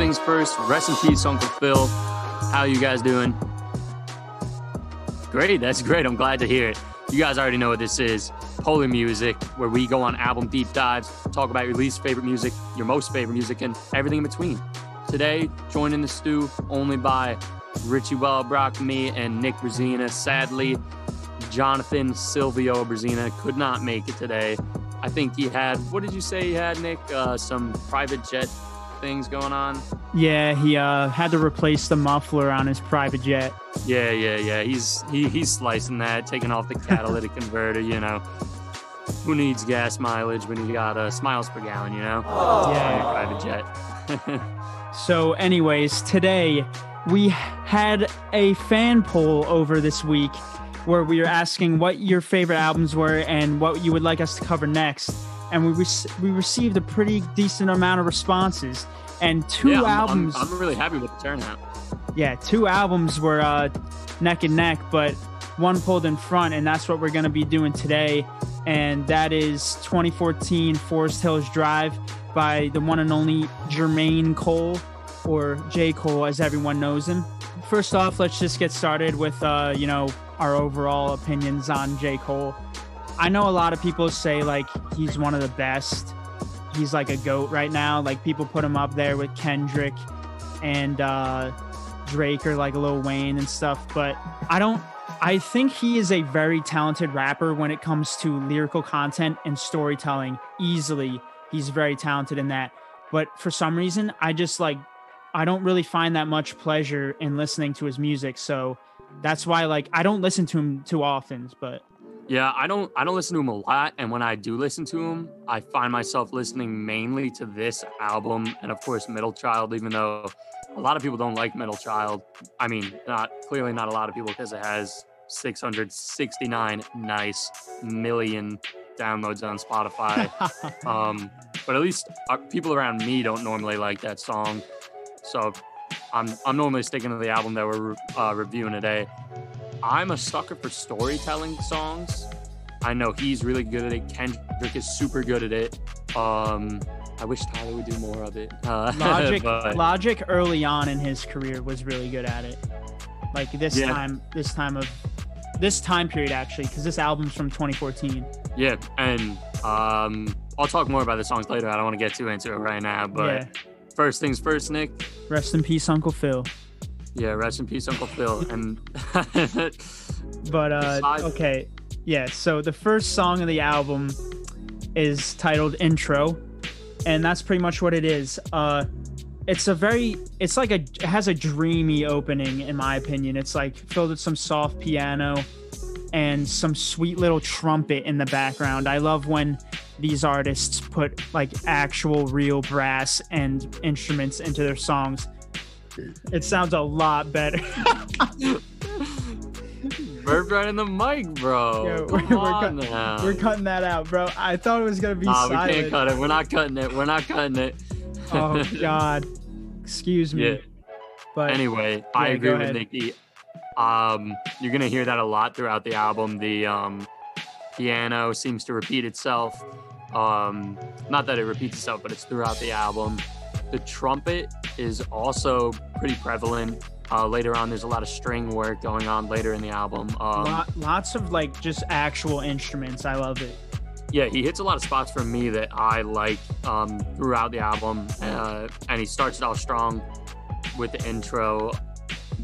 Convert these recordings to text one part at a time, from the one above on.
things first, rest in peace, Uncle Phil. How you guys doing? Great, that's great. I'm glad to hear it. You guys already know what this is. Polar Music, where we go on album deep dives, talk about your least favorite music, your most favorite music, and everything in between. Today, joined in the stew only by Richie Wellbrock, me, and Nick Brazina. Sadly, Jonathan Silvio Brazina could not make it today. I think he had, what did you say he had, Nick? Uh, some private jet things going on? Yeah, he uh, had to replace the muffler on his private jet. Yeah, yeah, yeah. He's he, he's slicing that, taking off the catalytic converter, you know. Who needs gas mileage when you got uh, smiles per gallon, you know? Yeah. Private jet. So, anyways, today we had a fan poll over this week where we were asking what your favorite albums were and what you would like us to cover next. And we rec- we received a pretty decent amount of responses. And two yeah, I'm- I'm- albums, I'm, really happy with the turnout. yeah, two albums were uh, neck and neck, but one pulled in front, and that's what we're going to be doing today. And that is 2014 Forest Hills Drive by the one and only Jermaine Cole, or J. Cole, as everyone knows him. First off, let's just get started with, uh, you know, our overall opinions on J. Cole. I know a lot of people say like he's one of the best. He's like a goat right now. Like people put him up there with Kendrick and uh, Drake or like Lil Wayne and stuff. But I don't. I think he is a very talented rapper when it comes to lyrical content and storytelling. Easily, he's very talented in that. But for some reason, I just like I don't really find that much pleasure in listening to his music. So that's why like I don't listen to him too often. But Yeah, I don't I don't listen to him a lot, and when I do listen to him, I find myself listening mainly to this album and of course Middle Child, even though a lot of people don't like Middle Child. I mean, not clearly not a lot of people because it has 669 nice million downloads on Spotify. um, but at least uh, people around me don't normally like that song, so I'm I'm normally sticking to the album that we're uh, reviewing today. I'm a sucker for storytelling songs. I know he's really good at it. Kendrick is super good at it. Um, I wish Tyler would do more of it. Uh, Logic, but- Logic early on in his career was really good at it. Like this Yeah. time, this time of this time period actually, because this album's from 2014. yeah, and um, I'll talk more about the songs later. I don't want to get too into it right now, but yeah. first things first, Nick. Rest in peace, Uncle Phil. Yeah, rest in peace, Uncle Phil. And But uh, okay, yeah. So the first song of the album is titled "Intro," and that's pretty much what it is. Uh, it's a very, it's like a, it has a dreamy opening in my opinion. It's like filled with some soft piano and some sweet little trumpet in the background. I love when these artists put like actual real brass and instruments into their songs. It sounds a lot better. burp right in the mic, bro. Yeah, we're- we're cut- We're cutting that out, bro. I thought it was gonna be Nah, we can't cut it. We're not cutting it. We're not cutting it. Oh God, excuse me. Yeah. But anyway, I agree with ahead. Nikki. Um, you're gonna hear that a lot throughout the album. The um, piano seems to repeat itself. Um, not that it repeats itself, but it's throughout the album. The trumpet is also pretty prevalent. Uh, later on, there's a lot of string work going on later in the album. Um, lo- lots of like just actual instruments. I love it. yeah, he hits a lot of spots for me that I like um, throughout the album, uh, and he starts it off strong with the intro,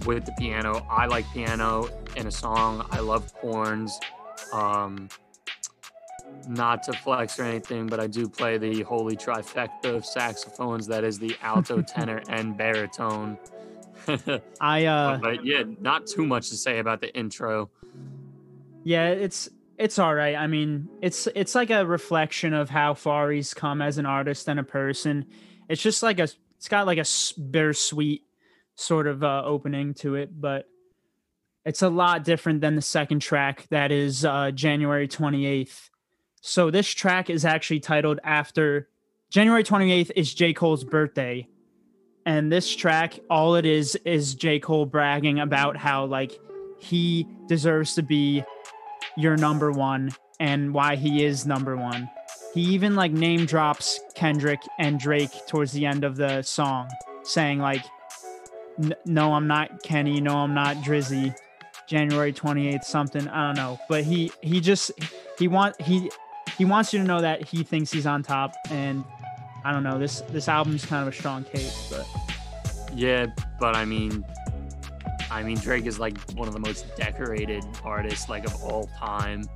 with the piano. I like piano in a song. I love horns. Um, not to flex or anything, but I do play the holy trifecta of saxophones. That is the alto, tenor, and baritone. I uh but yeah, not too much to say about the intro. yeah, it's it's all right. I mean, it's it's like a reflection of how far he's come as an artist and a person. It's just like a it's got like a bittersweet sort of uh, opening to it, but it's a lot different than the second track that is uh, January 28th. So this track is actually titled after January 28th is J. Cole's birthday. And this track, all it is, is J. Cole bragging about how like he deserves to be your number one and why he is number one. He even like name drops Kendrick and Drake towards the end of the song. saying like, "No, I'm not Kenny. No, I'm not Drizzy." January 28th, something I don't know, but he he just he want he he wants you to know that he thinks he's on top, and I don't know this this album's kind of a strong case, but yeah, but I mean, I mean Drake is like one of the most decorated artists like of all time.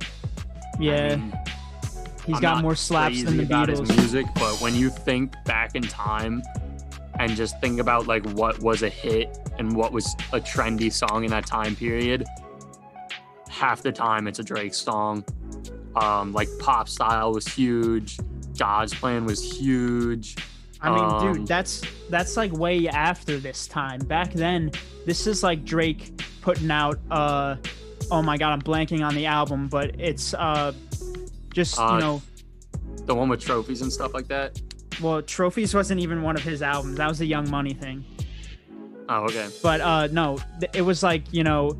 Yeah. I mean, He's I'm got more slaps than the about Beatles. His music, but when you think back in time and just think about like what was a hit and what was a trendy song in that time period, half the time it's a Drake song. Um, like pop style was huge. God's plan was huge. I mean, um, dude, that's that's like way after this time. Back then, this is like Drake putting out uh oh my god, I'm blanking on the album, but it's uh just uh, you know, the one with trophies and stuff like that. Well, trophies wasn't even one of his albums. That was the Young Money thing. Oh, okay. But uh, no, it was like you know,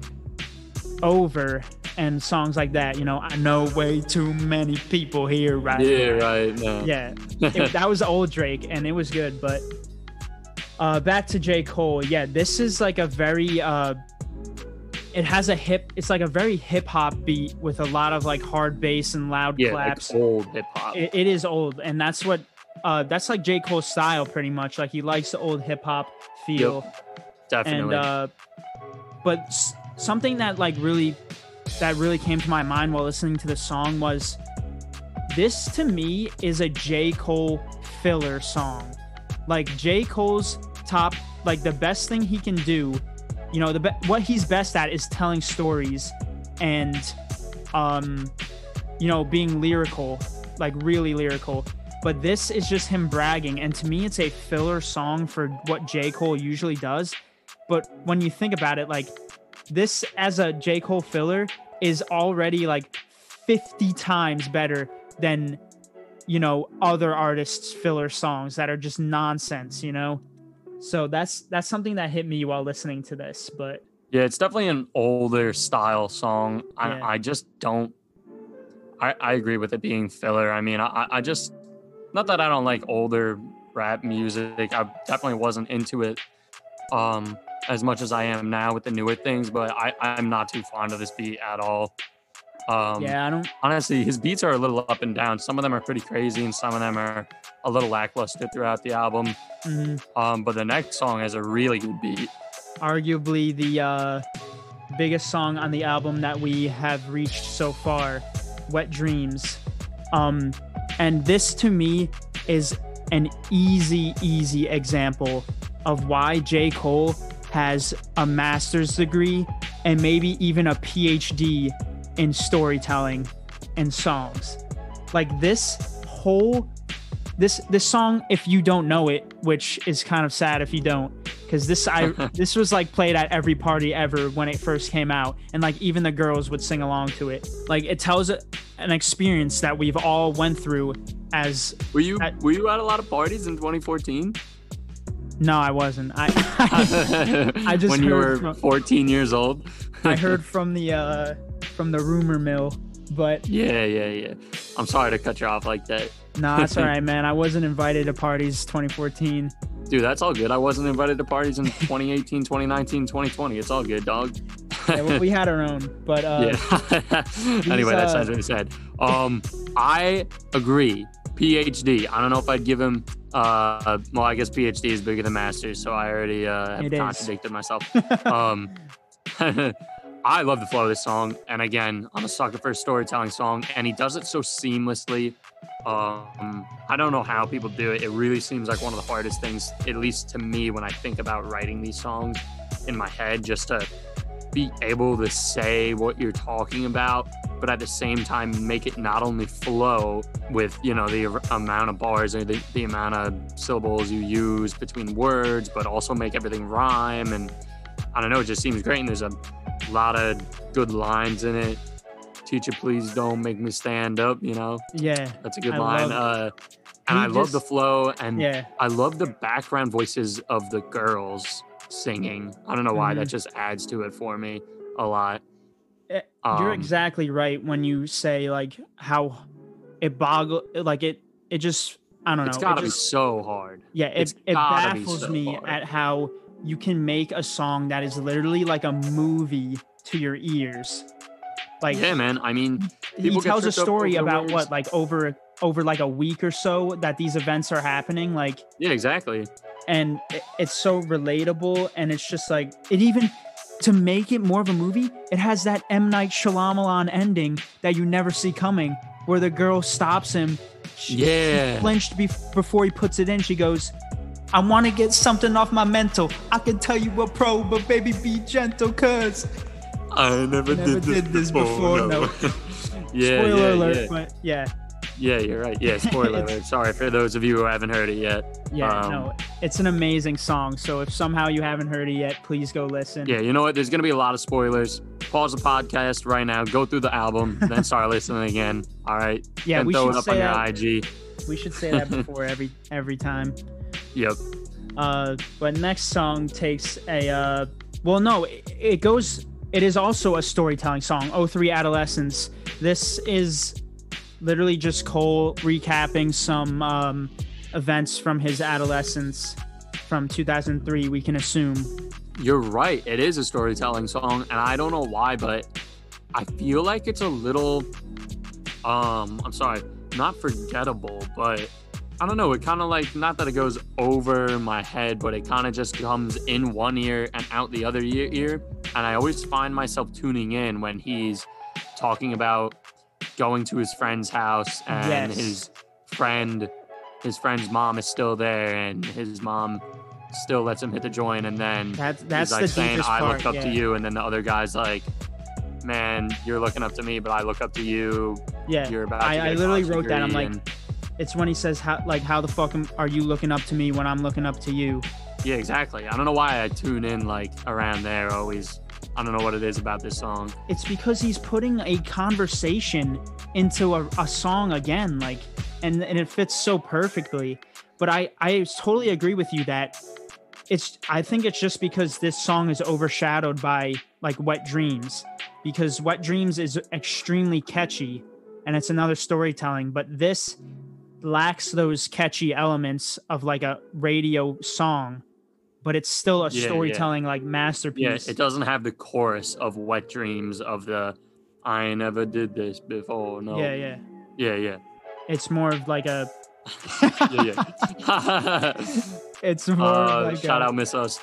over and songs like that. You know, I know way too many people here right Yeah, now. right. No. Yeah, it, that was old Drake, and it was good. But uh, back to J Cole. Yeah, this is like a very uh, it has a hip it's like a very hip hop beat with a lot of like hard bass and loud yeah, claps like old hip hop it, it is old and that's what uh that's like j cole's style pretty much like he likes the old hip hop feel yep, definitely and uh but s- something that like really that really came to my mind while listening to the song was this to me is a j. Cole filler song. Like j. Cole's top like the best thing he can do you know the be- what he's best at is telling stories and um you know being lyrical like really lyrical. But this is just him bragging and to me it's a filler song for what j. Cole usually does. But when you think about it like this as a j cole filler is already like 50 times better than you know other artists filler songs that are just nonsense you know so that's that's something that hit me while listening to this. But yeah, it's definitely an older style song. I, yeah. I just don't. I, I agree with it being filler. I mean, I, I just not that I don't like older rap music. I definitely wasn't into it um, as much as I am now with the newer things, but I, I'm not too fond of this beat at all. Um, yeah, I don't. Honestly, his beats are a little up and down. Some of them are pretty crazy, and some of them are a little lackluster throughout the album. Mm-hmm. Um, but the next song has a really good beat. Arguably the uh, biggest song on the album that we have reached so far, "Wet Dreams." Um, and this to me is an easy, easy example of why J. Cole has a master's degree and maybe even a PhD in storytelling and songs. Like this whole this this song if you don't know it, which is kind of sad if you don't cuz this I this was like played at every party ever when it first came out and like even the girls would sing along to it. Like it tells a, an experience that we've all went through as Were you at, were you at a lot of parties in 2014? No, I wasn't. I I, I just when you were from, 14 years old. I heard from the uh from the rumor mill. But yeah, yeah, yeah. I'm sorry to cut you off like that. nah, that's all right, man. I wasn't invited to parties 2014. Dude, that's all good. I wasn't invited to parties in 2018, 2019, 2020. It's all good, dog. yeah, well, we had our own, but uh, yeah. anyway, that's uh, what I said. Um, I agree. PhD. I don't know if I'd give him. Uh, well, I guess PhD is bigger than masters, so I already uh, have contradicted myself. um, I love the flow of this song. And again, I'm a sucker for a storytelling song, and he does it so seamlessly. Um, I don't know how people do it. It really seems like one of the hardest things, at least to me, when I think about writing these songs in my head, just to be able to say what you're talking about, but at the same time make it not only flow with you know the amount of bars or the, the amount of syllables you use between words, but also make everything rhyme and I don't know, it just seems great. And there's a lot of good lines in it. Teacher, please don't make me stand up. You know. Yeah. That's a good I line. Uh, and I just, love the flow, and yeah. I love the background voices of the girls singing. I don't know why mm-hmm. that just adds to it for me a lot. Eh, you're um, exactly right when you say like how it boggle like it it just I don't know. It's gotta it be so hard. Yeah, It's it, it baffles so me hard. at how you can make a song that is literally like a movie to your ears. Like Yeah, man. I mean, he tells a story about what like over over like a week or so that these events are happening like yeah, exactly. and it, it's so relatable and it's just like it even to make it more of a movie it has that M Night Shyamalan ending that you never see coming where the girl stops him she, she Yeah. flinched bef- before he puts it in she goes I want to get something off my mental. I can tell you a pro, but baby, be gentle, cuz. I never, Never did this before, no. yeah, Spoiler yeah, alert, yeah. but yeah. Yeah, you're right. Yeah, spoiler alert. Sorry for those of you who haven't heard it yet. Yeah, Um, no, it's an amazing song. So if somehow you haven't heard it yet, please go listen. Yeah, you know what? There's gonna be a lot of spoilers. Pause the podcast right now. Go through the album, then start listening again. All right. Yeah, then we throw should it up say on your that. IG. We should say that before every every time. Yep. Uh, but next song takes a uh, well, no, it, it goes. It is also a storytelling song. Oh, three adolescence. This is literally just Cole recapping some um, events from his adolescence from 2003. We can assume. You're right. It is a storytelling song, and I don't know why, but I feel like it's a little um I'm sorry, not forgettable, but I don't know, it kind of like not that it goes over my head, but it kind of just comes in one ear and out the other ear, ear. And I always find myself tuning in when he's talking about going to his friend's house and Yes. his friend his friend's mom is still there and his mom still lets him hit the joint and then That's that's he's like the saying deepest I part. look up yeah. to you and then the other guy's like man you're looking up to me but I look up to you Yeah, you're about I- to get literally wrote that. I'm like, and- it's when he says how like how the fuck am, are you looking up to me when I'm looking up to you? yeah exactly I don't know why I tune in like around there always I don't know what it is about this song It's because he's putting a conversation into a, a song again, like, and and it fits so perfectly. But I I totally agree with you that it's I think it's just because this song is overshadowed by like Wet Dreams, because Wet Dreams is extremely catchy, and it's another storytelling. But this lacks those catchy elements of like a radio song, but it's still a Yeah, yeah. storytelling like yeah masterpiece. it doesn't have the chorus of wet dreams of the I never did this before no yeah, yeah. yeah yeah It's more of like a. yeah yeah It's more uh, like shout a, out Miss Us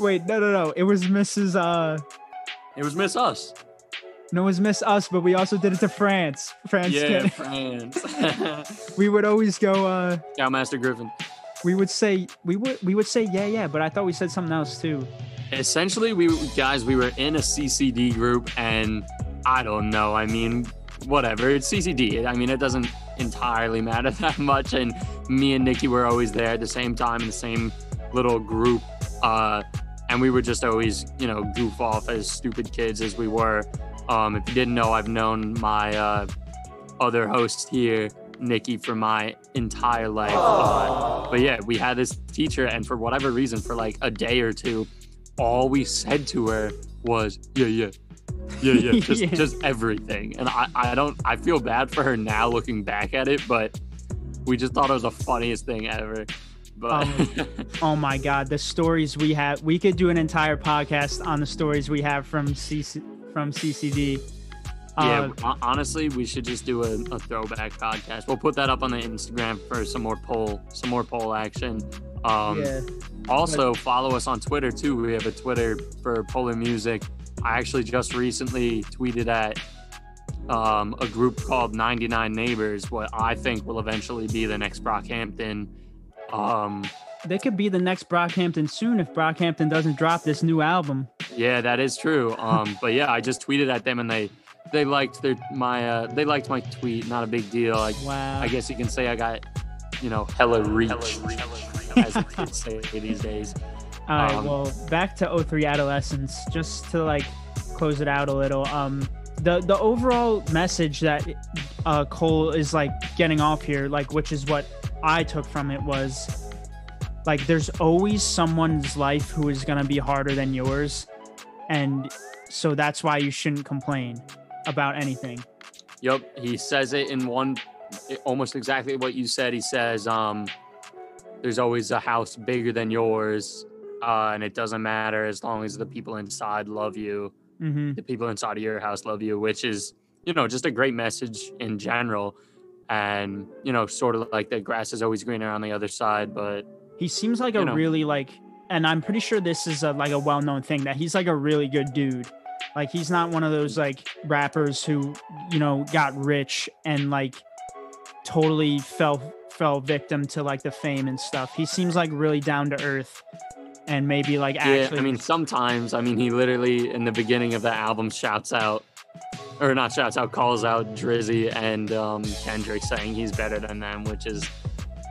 Wait, no, no, no. It was Mrs. Uh, it was Miss Us no, it was Miss Us, but we also did it to France. France. yeah France we would always go. Uh, Scoutmaster Griffin we would say we would we would say yeah, yeah, but I thought we said something else too. essentially we guys we were in a ccd group and i don't know. I mean whatever. It's ccd i mean it doesn't entirely matter that much and me and nikki were always there at the same time in the same little group uh and we would just always you know goof off as stupid kids as we were. Um if you didn't know i've known my uh other host here nikki for my entire life. Uh, but yeah we had this teacher and for whatever reason for like a day or two all we said to her was yeah yeah yeah yeah just Yeah. just everything and I, I don't i feel bad for her now looking back at it but we just thought it was the funniest thing ever but um, Oh my God, the stories we have. We could do an entire podcast on the stories we have from CC from CCD. Yeah Uh, honestly we should just do a, a throwback podcast we'll put that up on the instagram for some more poll some more poll action um yeah. Also, follow us on Twitter too. We have a Twitter for Polar Music. I actually just recently tweeted at um, a group called 99 Neighbors, what I think will eventually be the next Brockhampton. Um, They could be the next Brockhampton soon if Brockhampton doesn't drop this new album. yeah, that is true. Um, but yeah, I just tweeted at them and they they liked their my uh, they liked my tweet. Not a big deal. I, Wow. I guess you can say I got you know hella reach, hella reach as the kids say these days. All right, Um, well, back to 03 Adolescence, just to like close it out a little. Um, the the overall message that uh, Cole is like getting off here, like which is what I took from it was like there's always someone's life who is gonna be harder than yours, and so that's why you shouldn't complain about anything. Yep, he says it in one almost exactly what you said. He says, um, "There's always a house bigger than yours, uh, and it doesn't matter as long as the people inside love you. hmm The people inside of your house love you," which is, you know, just a great message in general. And you know, sort of like the grass is always greener on the other side, but He seems like a know. really like, and I'm pretty sure this is a, like a well-known thing that he's like a really good dude. Like he's not one of those like rappers who you know got rich and like totally fell fell victim to like the fame and stuff. He seems like really down to earth and maybe like yeah, actually I mean, sometimes, I mean, he literally in the beginning of the album shouts out, or not shouts out, calls out Drizzy and um, Kendrick, saying he's better than them, which is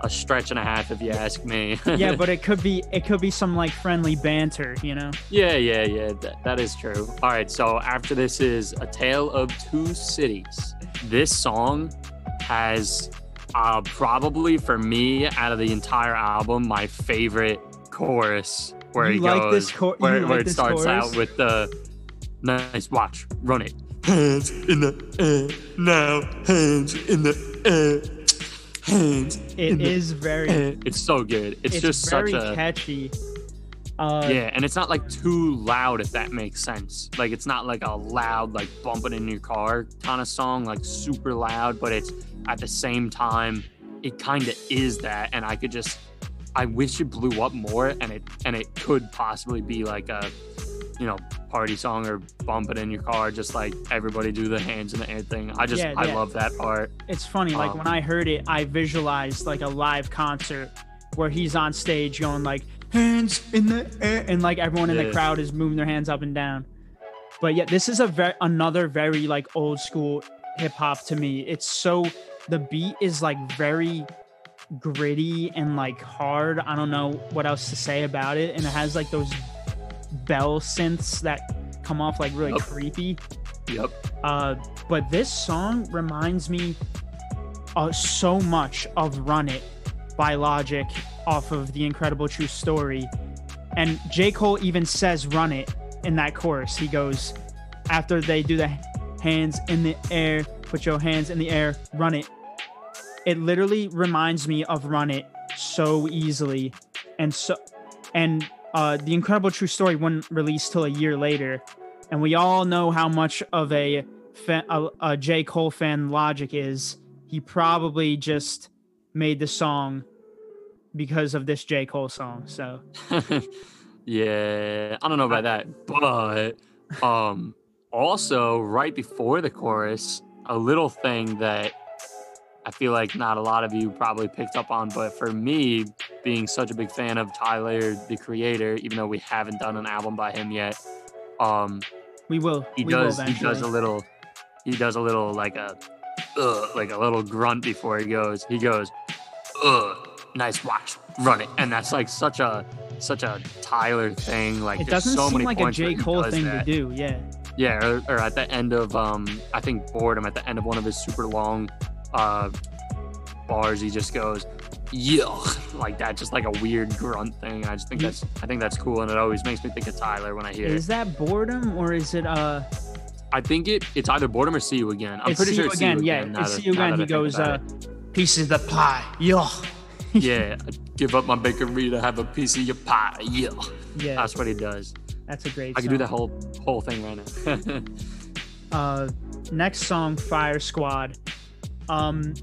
a stretch and a half, if you ask me. yeah, but it could be it could be some like friendly banter, you know. yeah, yeah, yeah, that, that is true. All right, so after this is A Tale of Two Cities. This song has uh, probably for me out of the entire album my favorite chorus where You he like goes chor- where, where like it starts chorus? out with the nice watch run it hands in the air now hands in the air hands It is very it's so good. It's, it's just very such a catchy. Uh, yeah and it's not like too loud if that makes sense. Like it's not like a loud like bumping in your car kind of song like super loud but it's at the same time it kind of is that and i could just i wish it blew up more and it and it could possibly be like a you know party song or bump it in your car just like everybody do the hands in the air thing i just Yeah, i yeah. love that part It's funny, like Um, when I heard it, I visualized like a live concert where he's on stage going like hands in the air, and like everyone in the crowd is moving their hands up and down. But yeah, this is a very another very like old school hip hop to me. It's so the beat is like very gritty and like hard. I don't know what else to say about it, and it has like those bell synths that come off like really Yup. creepy. yep Uh, but this song reminds me uh, so much of Run It by Logic off of The Incredible True Story. And J. Cole even says Run It in that chorus. He goes, after they do the hands in the air, put your hands in the air, run it. It literally reminds me of Run It so easily. And so, and uh, The Incredible True Story wasn't released till a year later. And we all know how much of a, fa- a, a J. Cole fan Logic is. He probably just made the song because of this J. Cole song. So yeah, I don't know about that, but um also right before the chorus, a little thing that I feel like not a lot of you probably picked up on, but for me, being such a big fan of Tyler the Creator, even though we haven't done an album by him yet, um we will. he we does will he does a little he does a little like a ugh, like a little grunt before he goes. He goes, ugh, nice watch, run it. And that's like such a such a Tyler thing. Like It doesn't so seem many like a J. Cole thing that. to do. Yeah. Yeah, or, or at the end of um I think boredom at the end of one of his super long uh bars, he just goes, Yuck like that, just like a weird grunt thing. I just think that's I think that's cool and it always makes me think of Tyler when I hear it. Is that boredom or is it uh? I think it it's either boredom or see you again. I'm it's pretty see sure you it's again. see you yeah, again. now it's that- see you again. He goes uh, it. pieces of pie. Yo. yeah, give up my bakery to have a piece of your pie. Yeah, Yeah, that's what he does. that's a great. I could do song. that whole whole thing right now. uh next song fire squad um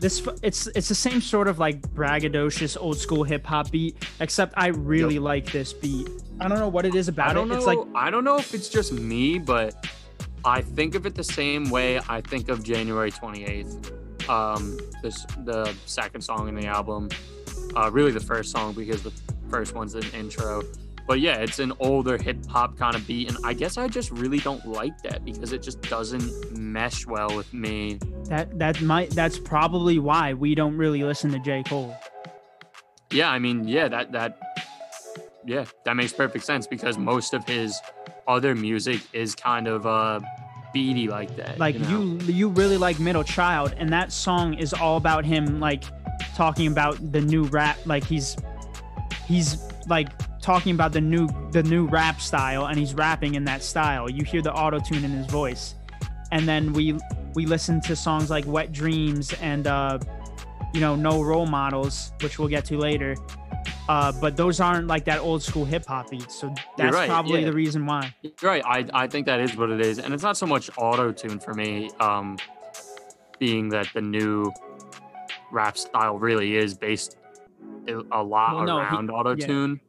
this it's it's the same sort of like braggadocious old school hip-hop beat except i really Yep. like this beat i don't know what it is about I don't it know. it's like I don't know if it's just me, but I think of it the same way I think of January 28th. Um, this the second song in the album, uh, really the first song because the first one's an intro. But yeah, it's an older hip hop kind of beat, and I guess I just really don't like that because it just doesn't mesh well with me. that that might that's probably why we don't really listen to j cole Yeah, I mean, yeah, that that yeah, that makes perfect sense because most of his other music is kind of uh beady like that. like you, know? you you really like middle child and that song is all about him like talking about the new rap like he's he's like talking about the new the new rap style and he's rapping in that style you hear the auto tune in his voice and then we we listen to songs like Wet Dreams and uh, you know No Role Models, which we'll get to later. Uh, but those aren't like that old school hip hop beat, so that's right, probably yeah. the reason why. You're right. I, I think that is what it is. And it's not so much auto tune for me, um, being that the new rap style really is based a lot Well, no, around auto tune.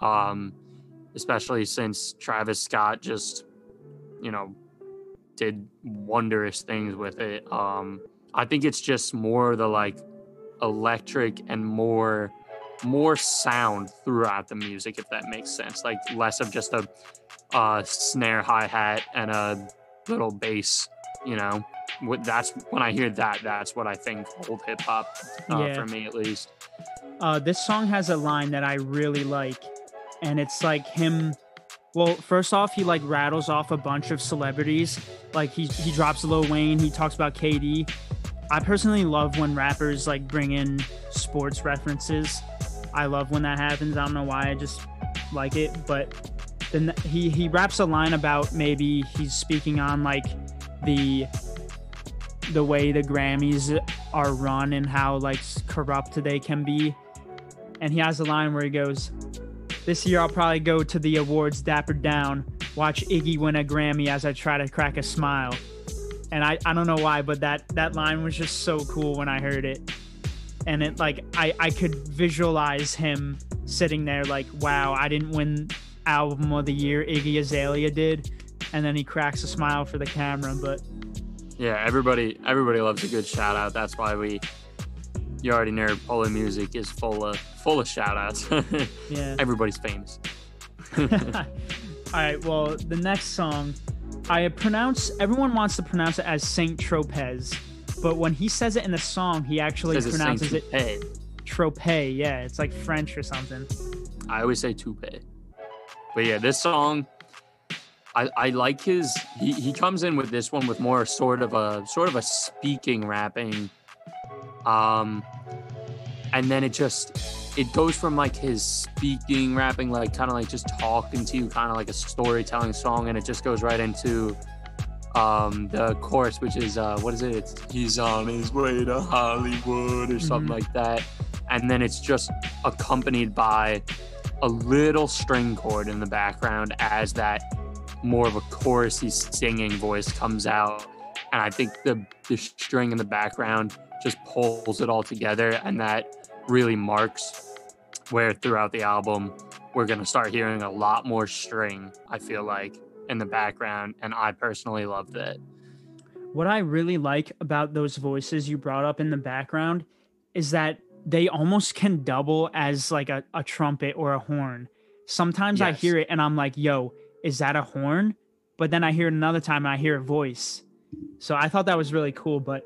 Um, especially since Travis Scott just, you know, did wondrous things with it. Um, I think it's just more the like electric and more more sound throughout the music if that makes sense like less of just a uh, snare hi hat and a little bass. You know, that's when I hear that. That's what I think old hip hop uh, Yeah. for me at least. Uh, this song has a line that I really like, and it's like him. Well, first off, he like rattles off a bunch of celebrities. Like he he drops Lil Wayne. He talks about KD. I personally love when rappers like bring in sports references. I love when that happens. I don't know why. I just like it. But then he he raps a line about maybe he's speaking on like the the way the Grammys are run and how like corrupt they can be. And he has a line where he goes, "This year I'll probably go to the awards dapper down, watch Iggy win a Grammy as I try to crack a smile." And I, I don't know why, but that that line was just so cool when I heard it. And it like I I could visualize him sitting there like, "Wow, I didn't win album of the year, Iggy Azalea did." And then he cracks a smile for the camera, but Yeah, everybody everybody loves a good shout out. That's why we you already know Polo Music is full of full of shout outs. yeah. Everybody's famous. All right. Well, the next song, I pronounce. Everyone wants to pronounce it as Saint Tropez, but when he says it in the song, he actually pronounces it Tropez. Yeah, it's like French or something. I always say toupee. But yeah, this song I, I like his he, he comes in with this one with more sort of a sort of a speaking rapping um and then it just it goes from like his speaking rapping like kind of like just talking to you kind of like a storytelling song and it just goes right into um the chorus which is uh what is it? It's he's on his way to hollywood or something Mhm. like that. And then it's just accompanied by a little string chord in the background as that more of a chorusy singing voice comes out. And i think the the string in the background just pulls it all together and that really marks where throughout the album we're going to start hearing a lot more string i feel like in the background and i personally love it. What I really like about those voices you brought up in the background is that they almost can double as like a, a trumpet or a horn. Sometimes I hear it and I'm like, yo, is that a horn? But then I hear it another time and I hear a voice. So I thought that was really cool. But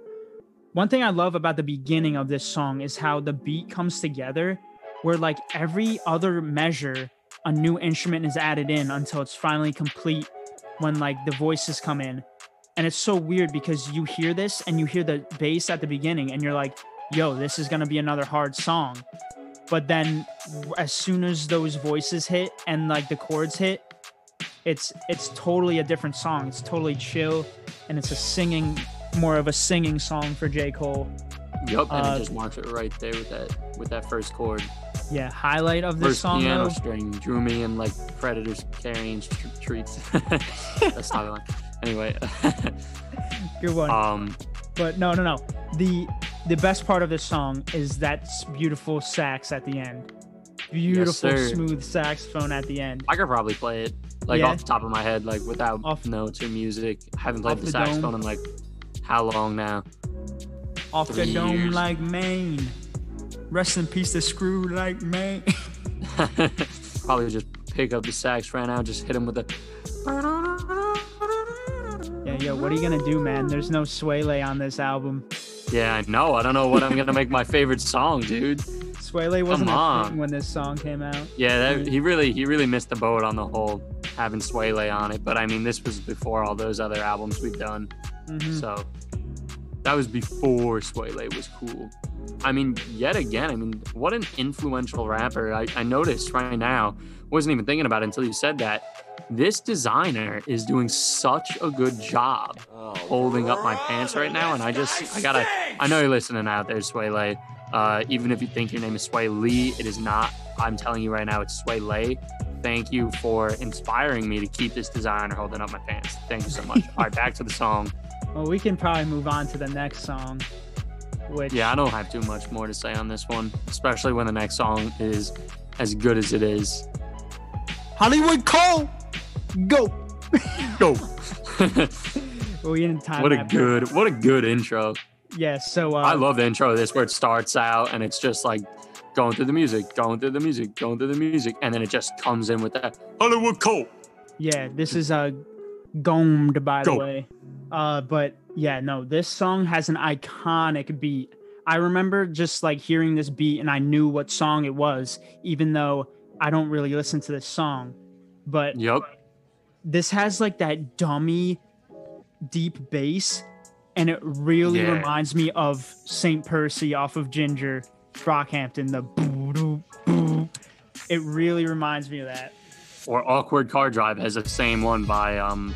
one thing I love about the beginning of this song is how the beat comes together, where like every other measure, a new instrument is added in until it's finally complete when like the voices come in. And it's so weird because you hear this and you hear the bass at the beginning and you're like, yo, this is to be another hard song. But then as soon as those voices hit and like the chords hit, it's it's totally a different song. It's totally chill and it's a singing more of a singing song for J. Cole. yep and Uh, it just marks it right there with that with that first chord Yeah, highlight of this first song piano though. string drew me in like predators carrying tr- treats that's not line anyway Good one. um but no, no, no. The the best part of this song is that beautiful sax at the end. Beautiful sir. smooth saxophone at the end. I could probably play it like Yeah. off the top of my head, like without Off- notes or music. I haven't played the, the saxophone dome. in like how long now? Off the dome years. like Maine. Rest in peace, the screw like Maine. probably just pick up the sax right now, just hit him with the. yeah, yo, what are you gonna do, man? There's no Swale on this album. Yeah, I know. I don't know what I'm gonna make my favorite song, dude. Swale wasn't a on. when this song came out. Yeah, that, he really he really missed the boat on the whole having Swale on it. But I mean, this was before all those other albums we've done, Mhm. so that was before Swale was cool. I mean, yet again, I mean, what an influential rapper. I, I noticed right now, wasn't even thinking about it until you said that. This designer is doing such a good job holding up my pants right now. And I just, I gotta, I know you're listening out there, Swae. Uh, even if you think your name is Swae Lee, it is not. I'm telling you right now, it's Sway Lay. Thank you for inspiring me to keep this designer holding up my pants. Thank you so much. All right, back to the song. Well, we can probably move on to the next song. Which Yeah, I don't have too much more to say on this one, especially when the next song is as good as it is. Hollywood Cole, go. Go. we didn't time what a that, but- good, what a good intro. Yeah. So uh, I love the intro of this where it starts out and it's just like going through the music, going through the music, going through the music, and then it just comes in with that Hollywood Cole. Yeah, this is uh gomed by the way. Uh but yeah, no, this song has an iconic beat. I remember just like hearing this beat and I knew what song it was, even though I don't really listen to this song. But Yep. this has like that dummy deep bass and it really Yeah. reminds me of St. Percy off of Ginger Brockhampton, the boo doo boo. It really reminds me of that. Or Awkward Car Drive has the same one by um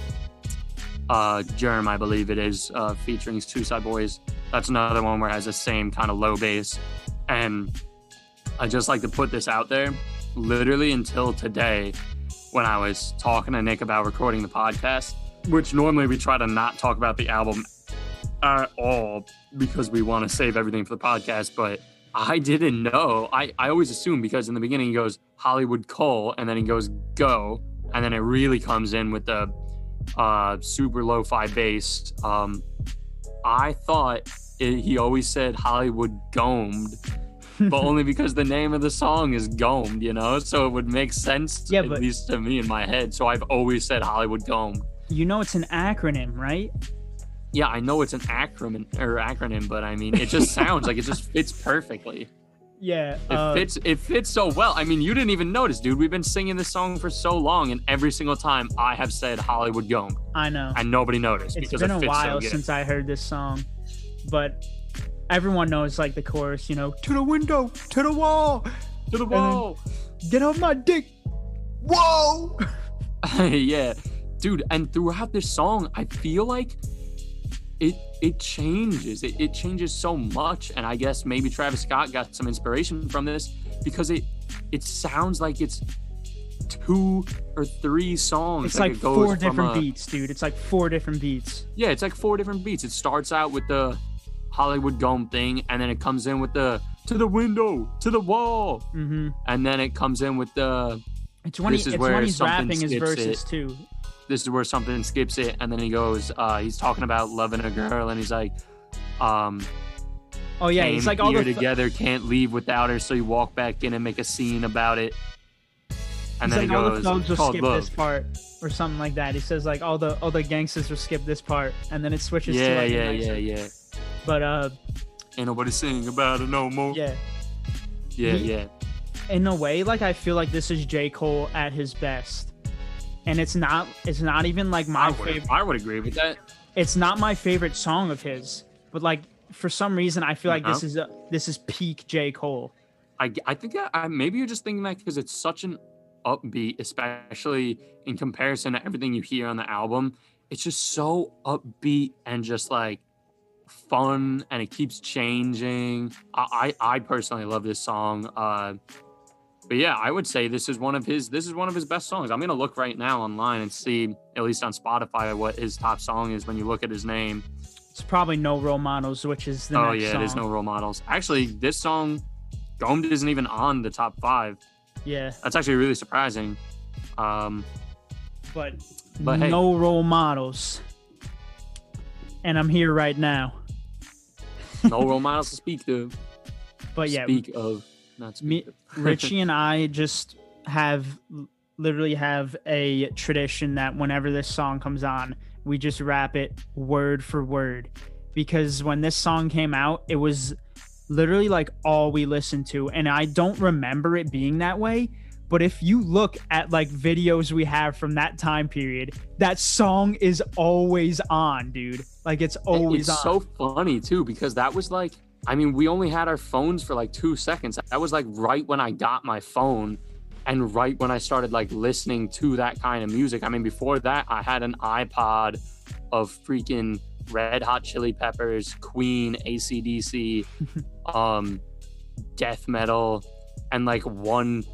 uh Germ, I believe it is, uh featuring Suicide Boys. That's another one where it has the same kind of low bass. And I just like to put this out there. Literally until today, when I was talking to Nick about recording the podcast, which normally we try to not talk about the album at all because we want to save everything for the podcast, but I didn't know. I, I always assume because in the beginning he goes Hollywood Cole and then he goes go and then it really comes in with the uh, super lo-fi bass. Um, I thought it, he always said Hollywood Gomed, but only because the name of the song is Gomed, you know, so it would make sense Yeah, at but- least to me in my head. So I've always said Hollywood Gomed. You know it's an acronym, right? Yeah, I know it's an acronym or acronym, but I mean, it just sounds like it just fits perfectly. Yeah. It uh, fits. It fits so well. I mean, you didn't even notice, dude. We've been singing this song for so long, and every single time I have said Hollywood Gome, I know. and nobody noticed It's because been it a fits so while good. since I heard this song, but everyone knows like the chorus, you know, to the window, to the wall, to the wall. get off my dick. Whoa! yeah, dude. And throughout this song, I feel like it it changes. It, it changes so much. And I guess maybe Travis Scott got some inspiration from this because it it sounds like it's two or three songs. It's like it goes four different a- beats, dude. It's like four different beats. Yeah, it's like four different beats. It starts out with the Hollywood Dome thing, and then it comes in with the to the window, to the wall, Mm-hmm. and then it comes in with the It's when he, it's when he's rapping his verses it. too. This is where something skips it, and then he goes, uh, he's talking about loving a girl, and he's like, um, Oh yeah, he's like all the together, can't leave without her, so you walk back in and make a scene about it, and he's then like he all the goes, thugs will skip love. this part or something like that. He says like all the all the gangsters will skip this part, and then it switches to Yeah, like a yeah, yeah, yeah. But uh, Ain't nobody sing about it no more. yeah, yeah, He- yeah. in a way, like I feel like this is J Cole at his best, and it's not it's not even like my I favorite. I would agree with that. It's not my favorite song of his, but like for some reason I feel like this Uh-huh. is a, this is peak J Cole. I, I think that I, maybe you're just thinking that because it's such an upbeat, especially in comparison to everything you hear on the album. It's just so upbeat and just like fun, and it keeps changing. I I, I personally love this song. Uh, but yeah, I would say this is one of his this is one of his best songs. I'm gonna look right now online and see at least on Spotify what his top song is when you look at his name. It's probably no role models, which is the oh yeah, song. there's no role models. Actually, this song, Gomed isn't even on the top five. yeah, That's actually really surprising. Um, but, But hey. no role models. And I'm here right now. no role models to speak to. But yeah, speak of, not me. Richie and I just have literally have a tradition that whenever this song comes on, we just rap it word for word. Because when this song came out, it was literally like all we listened to. And I don't remember it being that way. But if you look at like videos we have from that time period, that song is always on, dude. Like it's always it's so funny too because that was like I mean, we only had our phones for like two seconds. That was like right when I got my phone and right when I started like listening to that kind of music. I mean, before that, I had an iPod of freaking Red Hot Chili Peppers, Queen, ACDC, um, death metal, and like one,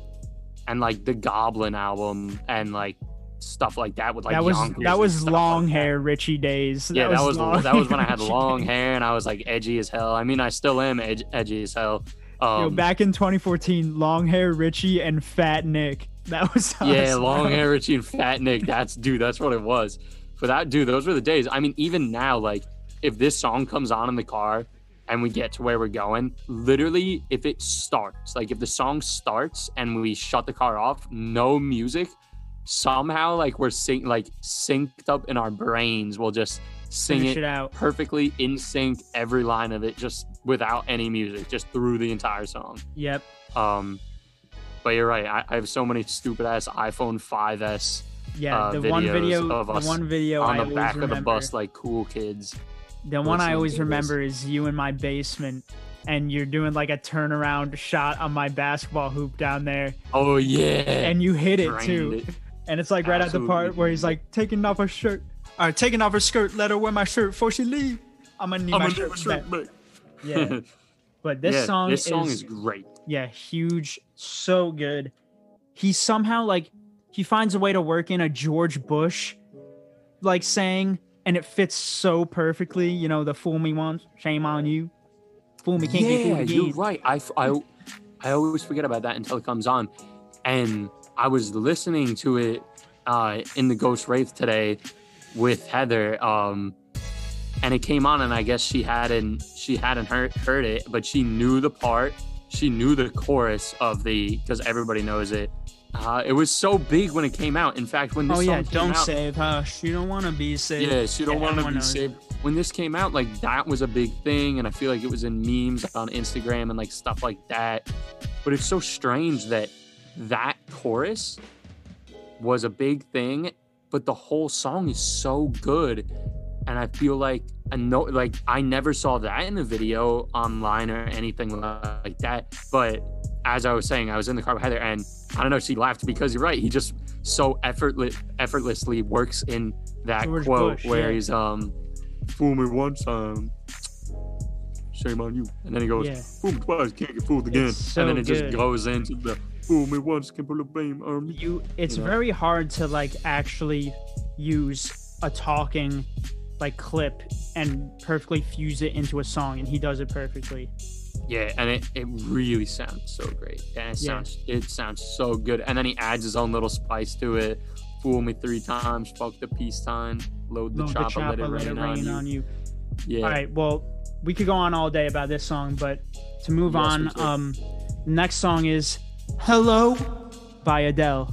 and like the Goblin album, and like stuff like that with like that was that was long like that. hair Richie days. Yeah, that was long that was when I had long hair and I was like edgy as hell. I mean, I still am edge, edgy as hell. Um, Yo, back in 2014, long hair Richie and Fat Nick. That was us, yeah, long hair Richie and Fat Nick. That's dude. That's what it was. For that dude, those were the days. I mean, even now, like if this song comes on in the car and we get to where we're going, literally, if it starts, like if the song starts and we shut the car off, no music, somehow like we're sing like synced up in our brains. We'll just sing Finish it it out. perfectly in sync, every line of it, just without any music, just through the entire song. Yep. Um, but you're right. I, I have so many stupid ass iPhone 5s Yeah. uh, the one videos video, of the us one video on I the back of the bus like cool kids. The one I always remember is you in my basement, and you're doing like a turnaround shot on my basketball hoop down there, Oh yeah, and you hit it Drained too. it. And it's like right at the part where he's like taking off her shirt. All right, taking off her skirt. Let her wear my shirt before she leave. I'm gonna need I'm my gonna shirt, shirt back. Yeah, but this Yeah, song this song is, is great. yeah huge, so good. He somehow like he finds a way to work in a George Bush like saying, and it fits so perfectly. You know, the fool me once, shame on you. Fool me can't get yeah, fooled you're again. right. I always forget about that until it comes on. And I was listening to it uh, in the Ghost Wraith today with Heather. Um, and it came on, and I guess she hadn't she hadn't heard heard it, but she knew the part. She knew the chorus of the because everybody knows it. Uh, it was so big when it came out. In fact, when this Oh yeah, don't out, save her. She don't want to be saved. yeah, she don't Yeah, want to be knows saved. When this came out, like that was a big thing, and I feel like it was in memes on Instagram and like stuff like that. But it's so strange that that chorus was a big thing, but the whole song is so good, and I feel like I know, like I never saw that in a video online or anything like that. But as I was saying, I was in the car with Heather, and I don't know, if she laughed because you're right. He just so effortless, effortlessly works in that George quote Bush, where yeah. he's um, "Fool me once, um, shame on you," and then he goes, Yeah. "Fool me twice, can't get fooled again," so and then it good. just goes into the "Fool me once, can pull the blame on me." you it's You know? very hard to like actually use a talking like clip and perfectly fuse it into a song and he does it perfectly Yeah, and it, it really sounds so great. And it Yeah. sounds it sounds so good. And then he adds his own little spice to it. Fool me three times, fuck the peace peacetime, load the Load chopper, let it let rain, it rain on you Yeah. all right well we could go on all day about this song but to move Yes, on could. um next song is hello? By adele.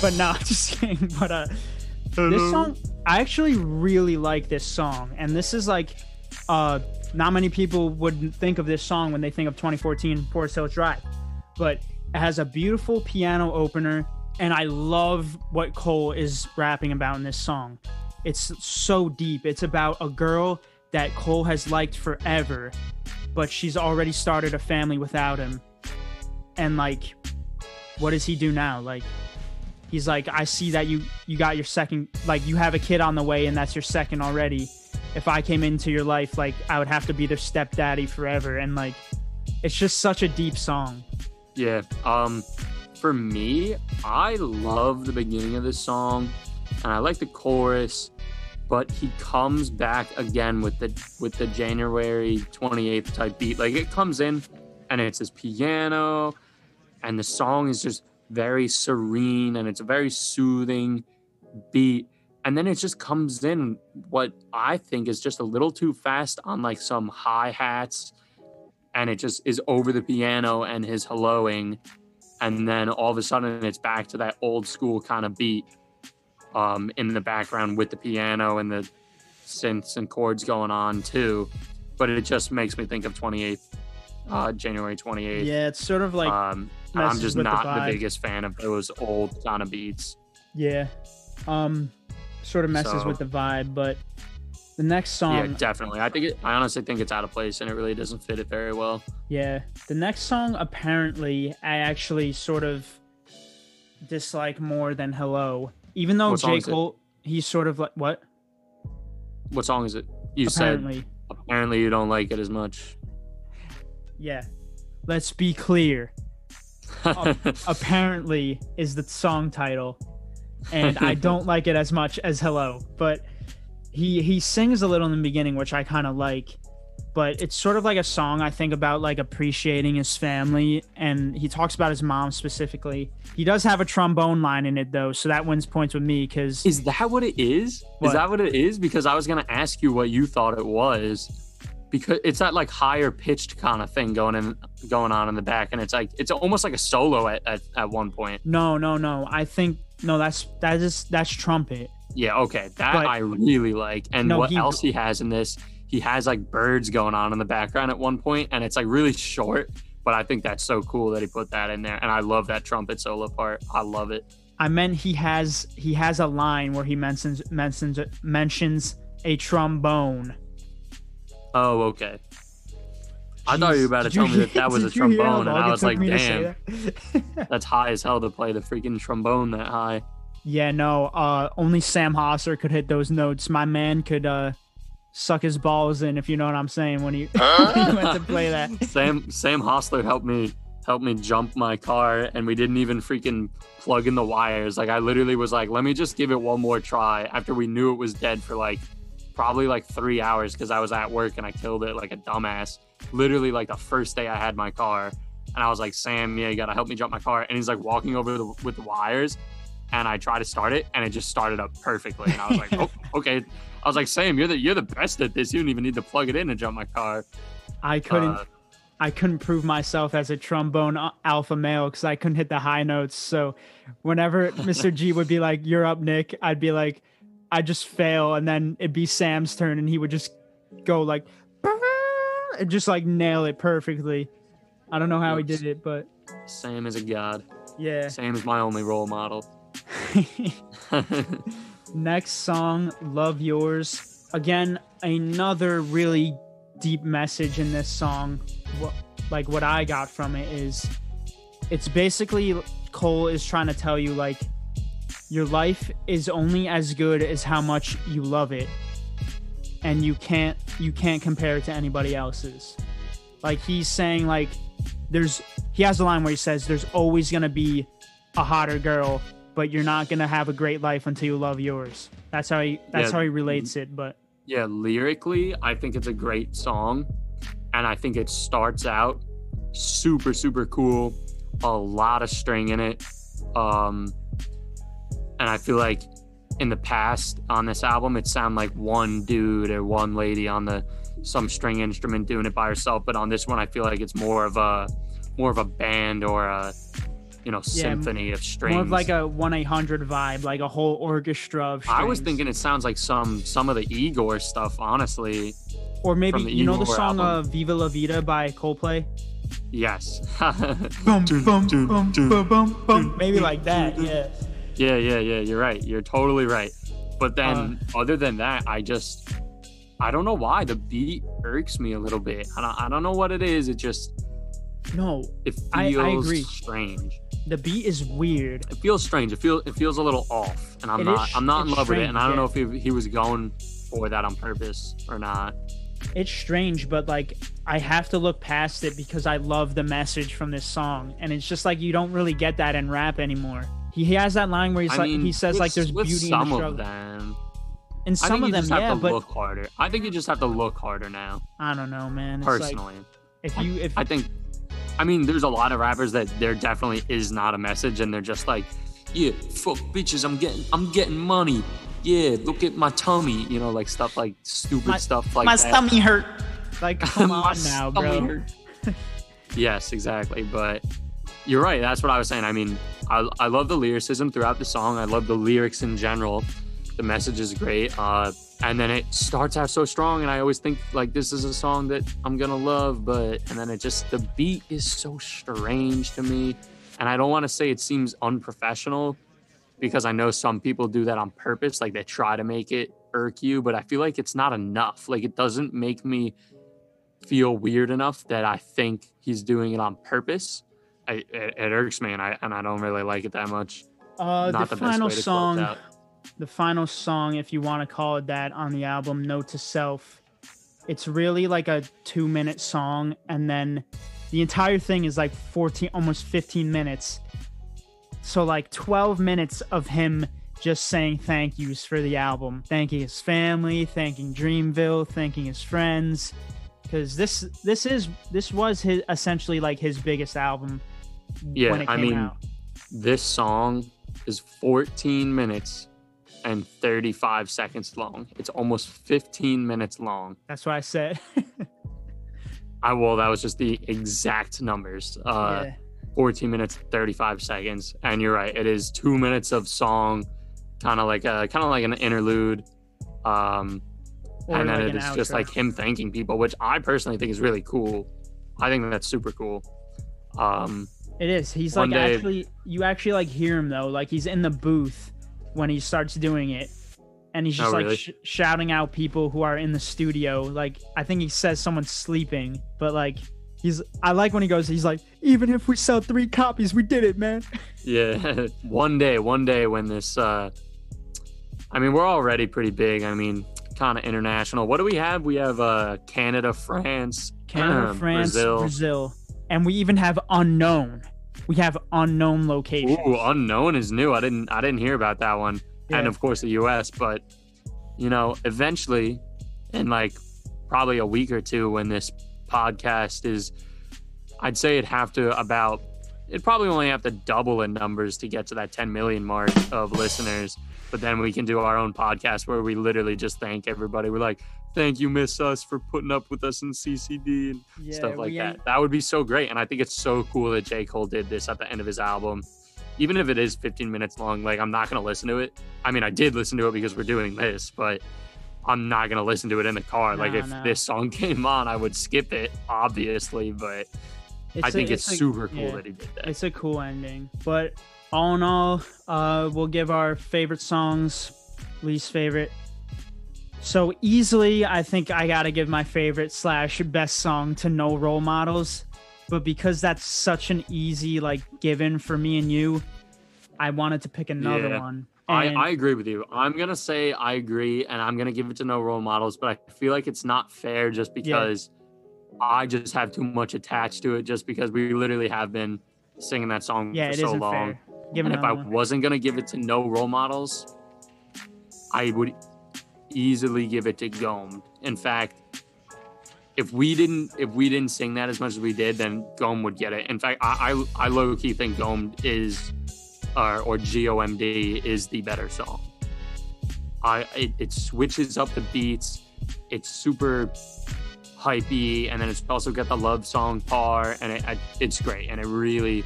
But no just kidding but uh this song i actually really like this song and this is like uh not many people would think of this song when they think of 2014 forest hills drive but it has a beautiful piano opener and i love what cole is rapping about in this song. It's so deep. It's about a girl that cole has liked forever but she's already started a family without him and like what does he do now like he's like i see that you you got your second like you have a kid on the way and that's your second already if i came into your life like i would have to be their stepdaddy forever and like it's just such a deep song Yeah. Um for me, I love the beginning of this song and I like the chorus, but he comes back again with the with the January 28th type beat. Like it comes in and it's his piano and the song is just very serene and it's a very soothing beat. And then it just comes in what I think is just a little too fast on like some hi-hats and it just is over the piano and his helloing and then all of a sudden it's back to that old school kind of beat um, in the background with the piano and the synths and chords going on too but it just makes me think of 28th uh, january 28th yeah it's sort of like um, i'm just with the not the, biggest fan of those old of beats yeah um sort of messes So- with the vibe but The next song, yeah, definitely. I think it, I honestly think it's out of place and it really doesn't fit it very well. Yeah. The next song, apparently, I actually sort of dislike more than Hello. Even though J. Cole, he's sort of like, what? What song is it? You apparently. said apparently you don't like it as much. Yeah. Let's be clear. Apparently is the song title. And I don't like it as much as Hello. But he he sings a little in the beginning, which I kind of like. But it's sort of like a song I think about like appreciating his family and he talks about his mom specifically. He does have a trombone line in it though, so that wins points with me cuz Is that what it is? What? Is that what it is? Because I was gonna ask you what you thought it was. Because it's that like higher pitched kind of thing going in going on in the back, and it's like it's almost like a solo at, at, at one point. No, no, no. I think no, that's that is that's trumpet. Yeah, okay. That But- I really like. And No, what he- else he has in this, he has like birds going on in the background at one point, and it's like really short. But I think that's so cool that he put that in there. And I love that trumpet solo part. I love it. I meant he has he has a line where he mentions mentions mentions a trombone. Oh, okay. I thought you were about to Did tell me that that was a did you hear how trombone, and I was like, me to say damn, that? that's high as hell to play the freaking trombone that high. yeah, no. Uh, only Sam Hosser could hit those notes. My man could uh suck his balls in, if you know what I'm saying, when he, when he went to play that. Sam Sam Hostler helped me helped me jump my car and we didn't even freaking plug in the wires. Like I literally was like, let me just give it one more try after we knew it was dead for like probably like three hours because I was at work and I killed it like a dumbass. Literally like the first day I had my car. And I was like, Sam, yeah, you gotta help me jump my car. And he's like walking over the, with the wires. And I try to start it and it just started up perfectly. And I was like, oh, okay. I was like, Sam, you're the you're the best at this. You don't even need to plug it in to jump my car. I couldn't. Uh, I couldn't prove myself as a trombone alpha male because I couldn't hit the high notes. So whenever Mr. G would be like, "You're up, Nick," I'd be like, "I just fail," and then it'd be Sam's turn, and he would just go like, and just like nail it perfectly. I don't know how he did it, but Sam is a god. yeah. Sam is my only role model. Next song, Love Yours. Again, another really deep message in this song. What, like what I got from it is it's basically Cole is trying to tell you like your life is only as good as how much you love it. And you can't you can't compare it to anybody else's. Like he's saying like there's he has a line where he says there's always going to be a hotter girl but you're not gonna have a great life until you love yours. That's how he. That's Yeah. how he relates it. But yeah, lyrically, I think it's a great song. And I think it starts out super, super cool. A lot of string in it. Um, and I feel like in the past on this album, it sounded like one dude or one lady on the some string instrument doing it by herself. But on this one, I feel like it's more of a more of a band or a you know Yeah, symphony of strings. more of like a one eight hundred vibe, like a whole orchestra of. I was thinking it sounds like some some of the Igor stuff, honestly. or maybe from the you know the Igor song uh, "Viva La Vida" by Coldplay. Yes. Boom, boom, boom, boom, boom, boom. Maybe like that. Yeah. Yeah, yeah, yeah. You're right. You're totally right. But then, Uh, other than that, I just I don't know why the beat irks me a little bit. I don't, I don't know what it is. It just No, it I- I feels agree. strange. the beat is weird. It feels strange. It feels it feels a little off, and I'm It not is- I'm not in love with it. And I don't know if he, he was going for that on purpose or not. It's strange, but like I have to look past it because I love the message from this song, and it's just like you don't really get that in rap anymore. He, he has that line where he's I like mean, he says like there's beauty in some the of them. And I some think of you them, just have yeah, to but look harder. I think you just have to look harder now. I don't know, man. It's like, Personally, if you if I think, I mean, there's a lot of rappers that there definitely is not a message, and they're just like, yeah, fuck bitches, I'm getting, I'm getting money. Yeah, look at my tummy, you know, like stuff like stupid My- stuff like my that. stomach hurt. Like come on now, bro. hurt. yes, exactly. But you're right. That's what I was saying. I mean, I, I love the lyricism throughout the song. I love the lyrics in general. The message is great. Uh, and then it starts out so strong, and I always think like this is a song that I'm gonna love, but and then it just the beat is so strange to me, and I don't want to say it seems unprofessional because I know some people do that on purpose, like they try to make it irk you, but I feel like it's not enough. Like it doesn't make me feel weird enough that I think he's doing it on purpose. I, it, it irks me, and I and I don't really like it that much. Uh, Not the the final way to close song, the final song, if you want to call it that, on the album "Note to Self," it's really like a two-minute song, and then the entire thing is like fourteen, almost fifteen minutes. So like twelve minutes of him just saying thank yous for the album, thanking his family, thanking Dreamville, thanking his friends, because this this is this was his essentially like his biggest album. Yeah, I mean, out. this song is 14 minutes and 35 seconds long. It's almost 15 minutes long. That's what I said. I well, that was just the exact numbers. Uh, yeah. 14 minutes 35 seconds, and you're right. It is two minutes of song, kind of like a kind of like an interlude. Um, Or and then like it an is just like him thanking people, which I personally think is really cool. I think that's super cool. Um, It is. He's One like day- actually you actually like hear him though. Like he's in the booth when he starts doing it. And he's Oh, just like really? sh- shouting out people who are in the studio. Like I think he says someone's sleeping, but like he's I like when he goes he's like even if we sell 3 copies, we did it, man. yeah, one day, one day when this, uh, I mean, we're already pretty big. I mean, kind of international. What do we have? We have uh, Canada, France, Canada, France, Brazil. Brazil. And we even have unknown. We have unknown locations. Ooh, unknown is new. I didn't, I didn't hear about that one. and of course the US. But you know, eventually, in like probably a week or two, when this podcast is, I'd say it'd have to about, it'd probably only have to double in numbers to get to that 10 million mark of listeners. But then we can do our own podcast where we literally just thank everybody. We're like, thank you, Miss Us, for putting up with us in CCD and Yeah, stuff like that. ain't- That would be so great. And I think it's so cool that J. Cole did this at the end of his album. Even if it is 15 minutes long, like I'm not going to listen to it. I mean, I did listen to it because we're doing this, but I'm not going to listen to it in the car. like if no. this song came on, I would skip it, obviously, but I a- think it's, a- super cool yeah. that he did that. It's a cool ending. But all in all, uh, we'll give our favorite songs, least favorite. So easily, I think I gotta give my favorite slash best song to No Role Models. But because that's such an easy like given for me and you, I wanted to pick another Yeah. one. I, And- I agree with you. I'm gonna say I agree, and I'm gonna give it to no role models, but I feel like it's not fair just because I just have too much attached to it, just because we literally have been singing that song yeah, for it so isn't long. fair. Give And if I one. wasn't gonna give it to no role models, I would easily give it to Gomed. In fact, if we didn't if we didn't sing that as much as we did, then Gome would get it. In fact, I I, I low key think Gomed is or or G O M D is the better song. I it, it switches up the beats. It's super hypey, and then it's also got the love song part, and it, it's great, and it really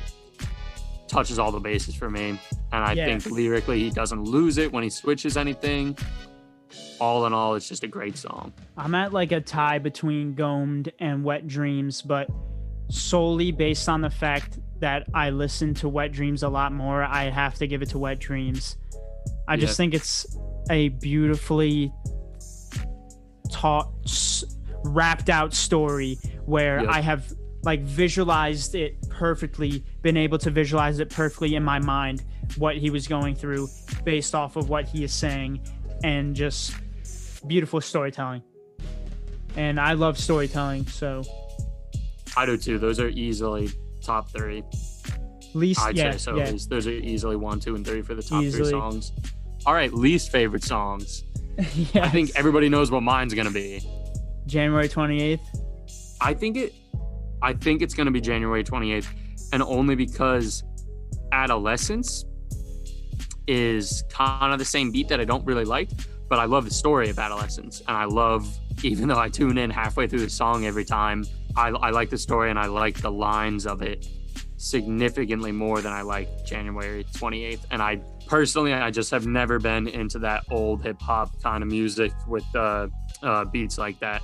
touches all the bases for me. And I Yeah. think lyrically, he doesn't lose it when he switches anything. All in all, it's just a great song. I'm at like a tie between Gomed and Wet Dreams, but solely based on the fact that I listen to Wet Dreams a lot more, I have to give it to Wet Dreams. I just Yeah. think it's a beautifully taught, wrapped out story where Yep. I have like visualized it perfectly, been able to visualize it perfectly in my mind what he was going through based off of what he is saying and just beautiful storytelling. And I love storytelling, so I do too. Those are easily top three. least I'd yeah, say so. yeah. Those are easily one, two, and three for the top Easily. three songs. All right, least favorite songs. yeah. I think everybody knows what mine's gonna be. January 28th. I think it I think it's to be January 28th and only because Adolescence is kind of the same beat that I don't really like, but I love the story of Adolescence and I love even though I tune in halfway through the song every time, I, I like the story and I like the lines of it significantly more than I like January 28th and I personally I just have never been into that old hip hop kind of music with uh, uh, beats like that.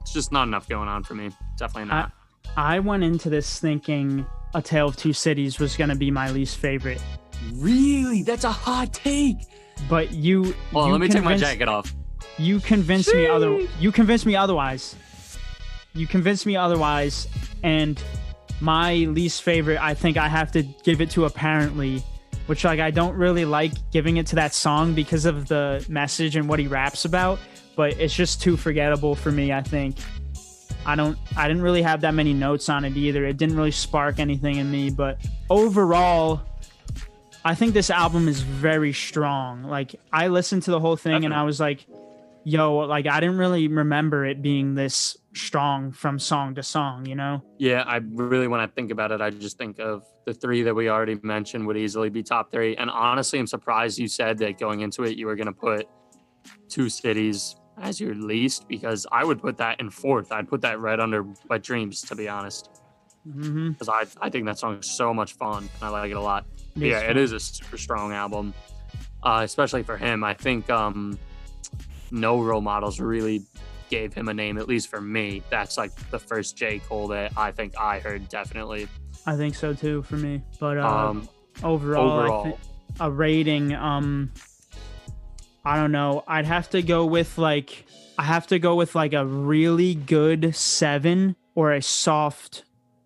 It's just not enough going on for me. Definitely not. I went into this thinking A Tale of Two Cities was going to be my least favorite. Really? That's a hot take. But you Well, you let me take my jacket off. You convinced me other. You convinced me otherwise. You convinced me otherwise, and my least favorite. I think I have to give it to apparently, which like I don't really like giving it to that song because of the message and what he raps about. But it's just too forgettable for me. I think. I don't. I didn't really have that many notes on it either. It didn't really spark anything in me. But overall, I think this album is very strong. Like I listened to the whole thing and I was like, yo, like I didn't really remember it being this strong from song to song, you know? Yeah, I really when I think about it, I just think of the three that we already mentioned would easily be top three. And honestly, I'm surprised you said that going into it you were gonna put two cities as your least because I would put that in fourth. I'd put that right under Wet Dreams, to be honest. Mm-hmm. Because I, I think that song is so much fun. And I like it a lot. Yeah, is it fun. is a super strong album, uh, especially for him. I think um, No Role Models really gave him a name, at least for me. That's like the first J. Cole that I think I heard definitely. I think so too for me. But uh, Um, overall, overall, a rating, um, I don't know. I'd have to go with like I have to go with like a really good seven or a soft,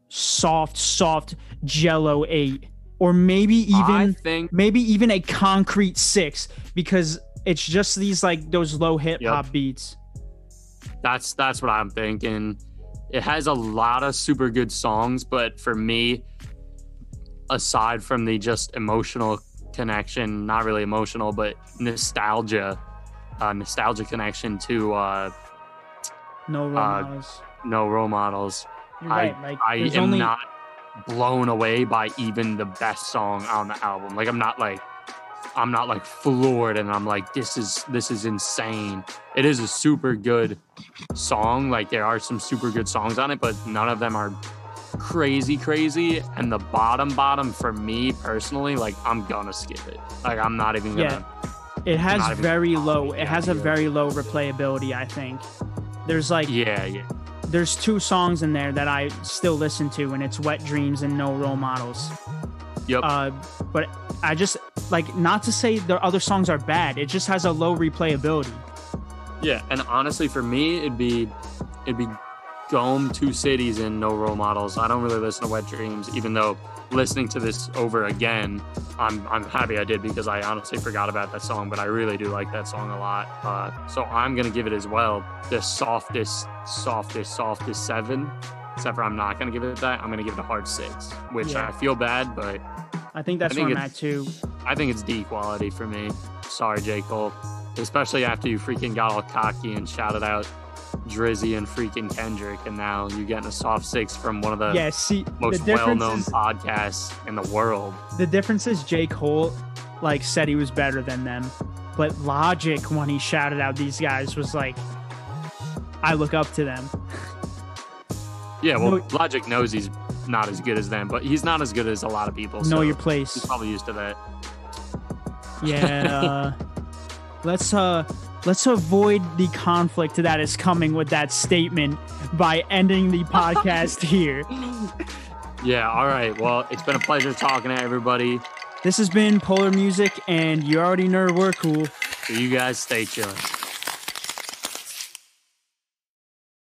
soft, soft Jello eight, or maybe even think maybe even a concrete six because it's just these like those low hip Yep. hop beats. that's that's what I'm thinking. It has a lot of super good songs, but for me, aside from the just emotional connection, not really emotional, but nostalgia, uh, nostalgia connection to uh, No role Uh, models. no role models. You're I- right. I there's am only not blown away by even the best song on the album. Like I'm not like I'm not like floored and I'm like this is this is insane. It is a super good song. Like there are some super good songs on it, but none of them are crazy crazy and the bottom bottom for me personally like I'm gonna skip it. Like I'm not even gonna it has very low. It has a very low replayability. I think there's like Yeah, yeah. There's two songs in there that I still listen to, and it's "Wet Dreams" and "No Role Models." Yep. Uh, but I just like not to say the other songs are bad. It just has a low replayability. Yeah, and honestly, for me, it'd be it'd be Dome, Two Cities, and No Role Models. I don't really listen to Wet Dreams, even though listening to this over again, I'm I'm happy I did because I honestly forgot about that song, but I really do like that song a lot. Uh, so I'm gonna give it as well the softest, softest, softest seven. Except for I'm not gonna give it that. I'm gonna give it a hard six, which Yeah. I feel bad, but I think that's I think where I'm at too. I think it's D quality for me. Sorry, J. Cole. Especially after you freaking got all cocky and shouted out Drizzy and freaking Kendrick, and now you're getting a soft six from one of the Yeah, see, most the well-known is podcasts in the world. the difference is J. Cole like said he was better than them, but Logic when he shouted out these guys was like, I look up to them. Yeah, well, No- Logic knows he's not as good as them, but he's not as good as a lot of people. know so your place. He's probably used to that. Yeah. uh, let's uh let's avoid the conflict that is coming with that statement by ending the podcast here. Yeah, all right. Well, it's been a pleasure talking to everybody. This has been Polar Music and you already know we're cool. So you guys stay chilling.